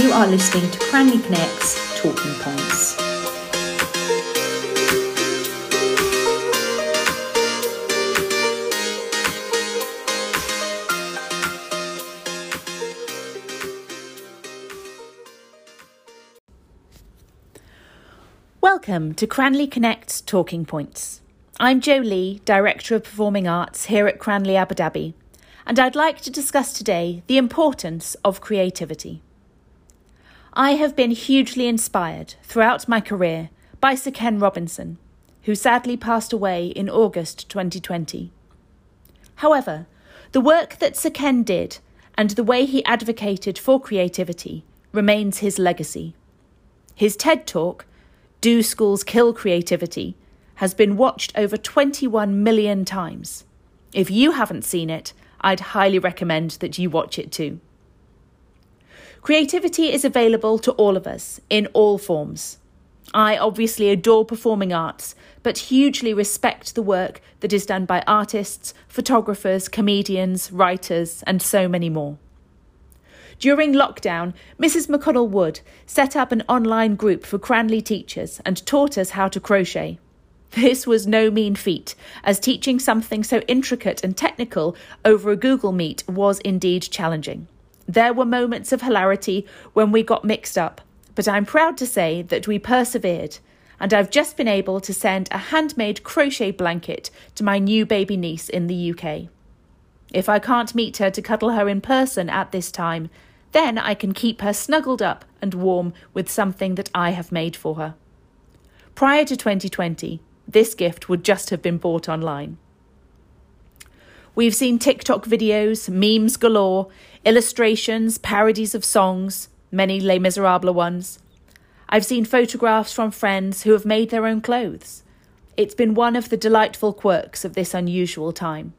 You are listening to Cranleigh Connect's Talking Points. Welcome to Cranleigh Connect's Talking Points. I'm Jo Lee, Director of Performing Arts here at Cranleigh Abu Dhabi, and I'd like to discuss today the importance of creativity. I have been hugely inspired throughout my career by Sir Ken Robinson, who sadly passed away in August 2020. However, the work that Sir Ken did and the way he advocated for creativity remains his legacy. His TED Talk, Do Schools Kill Creativity? has been watched over 21 million times. If you haven't seen it, I'd highly recommend that you watch it too. Creativity is available to all of us in all forms. I obviously adore performing arts, but hugely respect the work that is done by artists, photographers, comedians, writers, and so many more. During lockdown, Mrs. McConnell Wood set up an online group for Cranleigh teachers and taught us how to crochet. This was no mean feat, as teaching something so intricate and technical over a Google Meet was indeed challenging. There were moments of hilarity when we got mixed up, but I'm proud to say that we persevered, and I've just been able to send a handmade crochet blanket to my new baby niece in the UK. If I can't meet her to cuddle her in person at this time, then I can keep her snuggled up and warm with something that I have made for her. Prior to 2020, this gift would just have been bought online. We've seen TikTok videos, memes galore, illustrations, parodies of songs, many Les Miserables ones. I've seen photographs from friends who have made their own clothes. It's been one of the delightful quirks of this unusual time.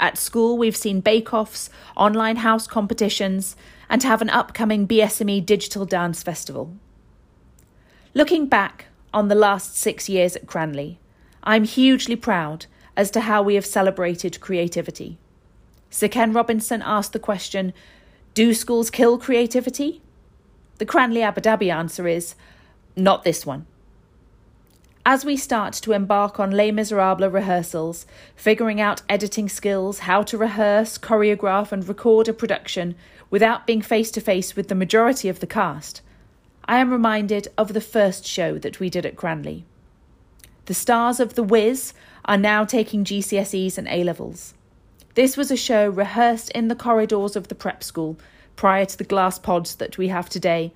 At school, we've seen bake offs, online house competitions, and have an upcoming BSME Digital Dance Festival. Looking back, on the last six years at Cranleigh. I'm hugely proud as to how we have celebrated creativity. Sir Ken Robinson asked the question Do schools kill creativity? The Cranleigh Abu Dhabi answer is Not this one. As we start to embark on Les Miserables rehearsals, figuring out editing skills, how to rehearse, choreograph, and record a production without being face to face with the majority of the cast, I am reminded of the first show that we did at Cranleigh. The stars of The Wiz are now taking GCSEs and A levels. This was a show rehearsed in the corridors of the prep school prior to the glass pods that we have today,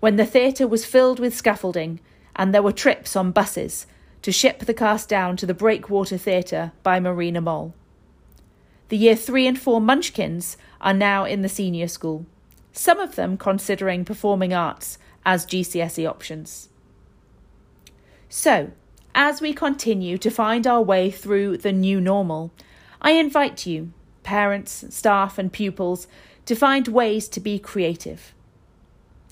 when the theatre was filled with scaffolding and there were trips on buses to ship the cast down to the Breakwater Theatre by Marina Mall. The year three and four Munchkins are now in the senior school, some of them considering performing arts as GCSE options. So, as we continue to find our way through the new normal, I invite you, parents, staff, and pupils, to find ways to be creative.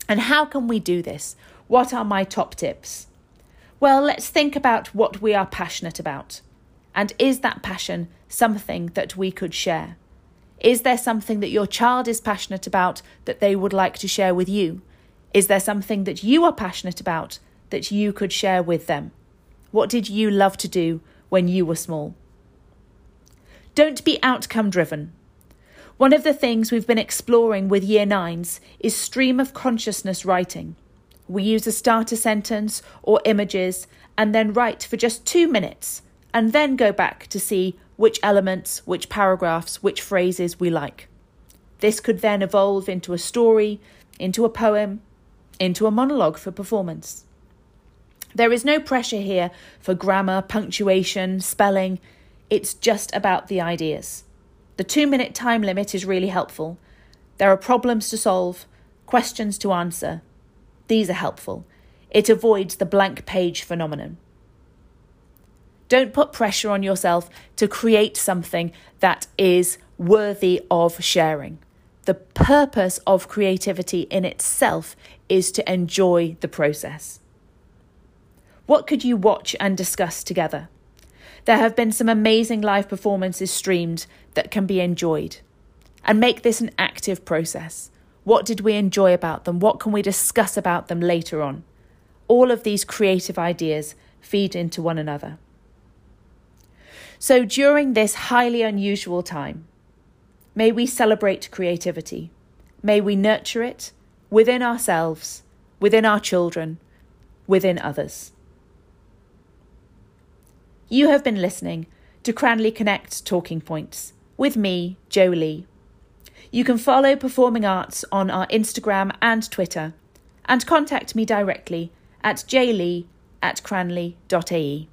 And how can we do this? What are my top tips? Well, let's think about what we are passionate about. And is that passion something that we could share? Is there something that your child is passionate about that they would like to share with you? Is there something that you are passionate about that you could share with them? What did you love to do when you were small? Don't be outcome driven. One of the things we've been exploring with Year 9s is stream of consciousness writing. We use a starter sentence or images and then write for just two minutes and then go back to see which elements, which paragraphs, which phrases we like. This could then evolve into a story, into a poem, into a monologue for performance. There is no pressure here for grammar, punctuation, spelling. It's just about the ideas. The two minute time limit is really helpful. There are problems to solve, questions to answer. These are helpful. It avoids the blank page phenomenon. Don't put pressure on yourself to create something that is worthy of sharing. The purpose of creativity in itself is to enjoy the process. What could you watch and discuss together? There have been some amazing live performances streamed that can be enjoyed. And make this an active process. What did we enjoy about them? What can we discuss about them later on? All of these creative ideas feed into one another. So during this highly unusual time, may we celebrate creativity. May we nurture it within ourselves, within our children, within others. You have been listening to Cranleigh Connect Talking Points with me, Jo Lee. You can follow Performing Arts on our Instagram and Twitter and contact me directly at jlee at cranleigh.ae.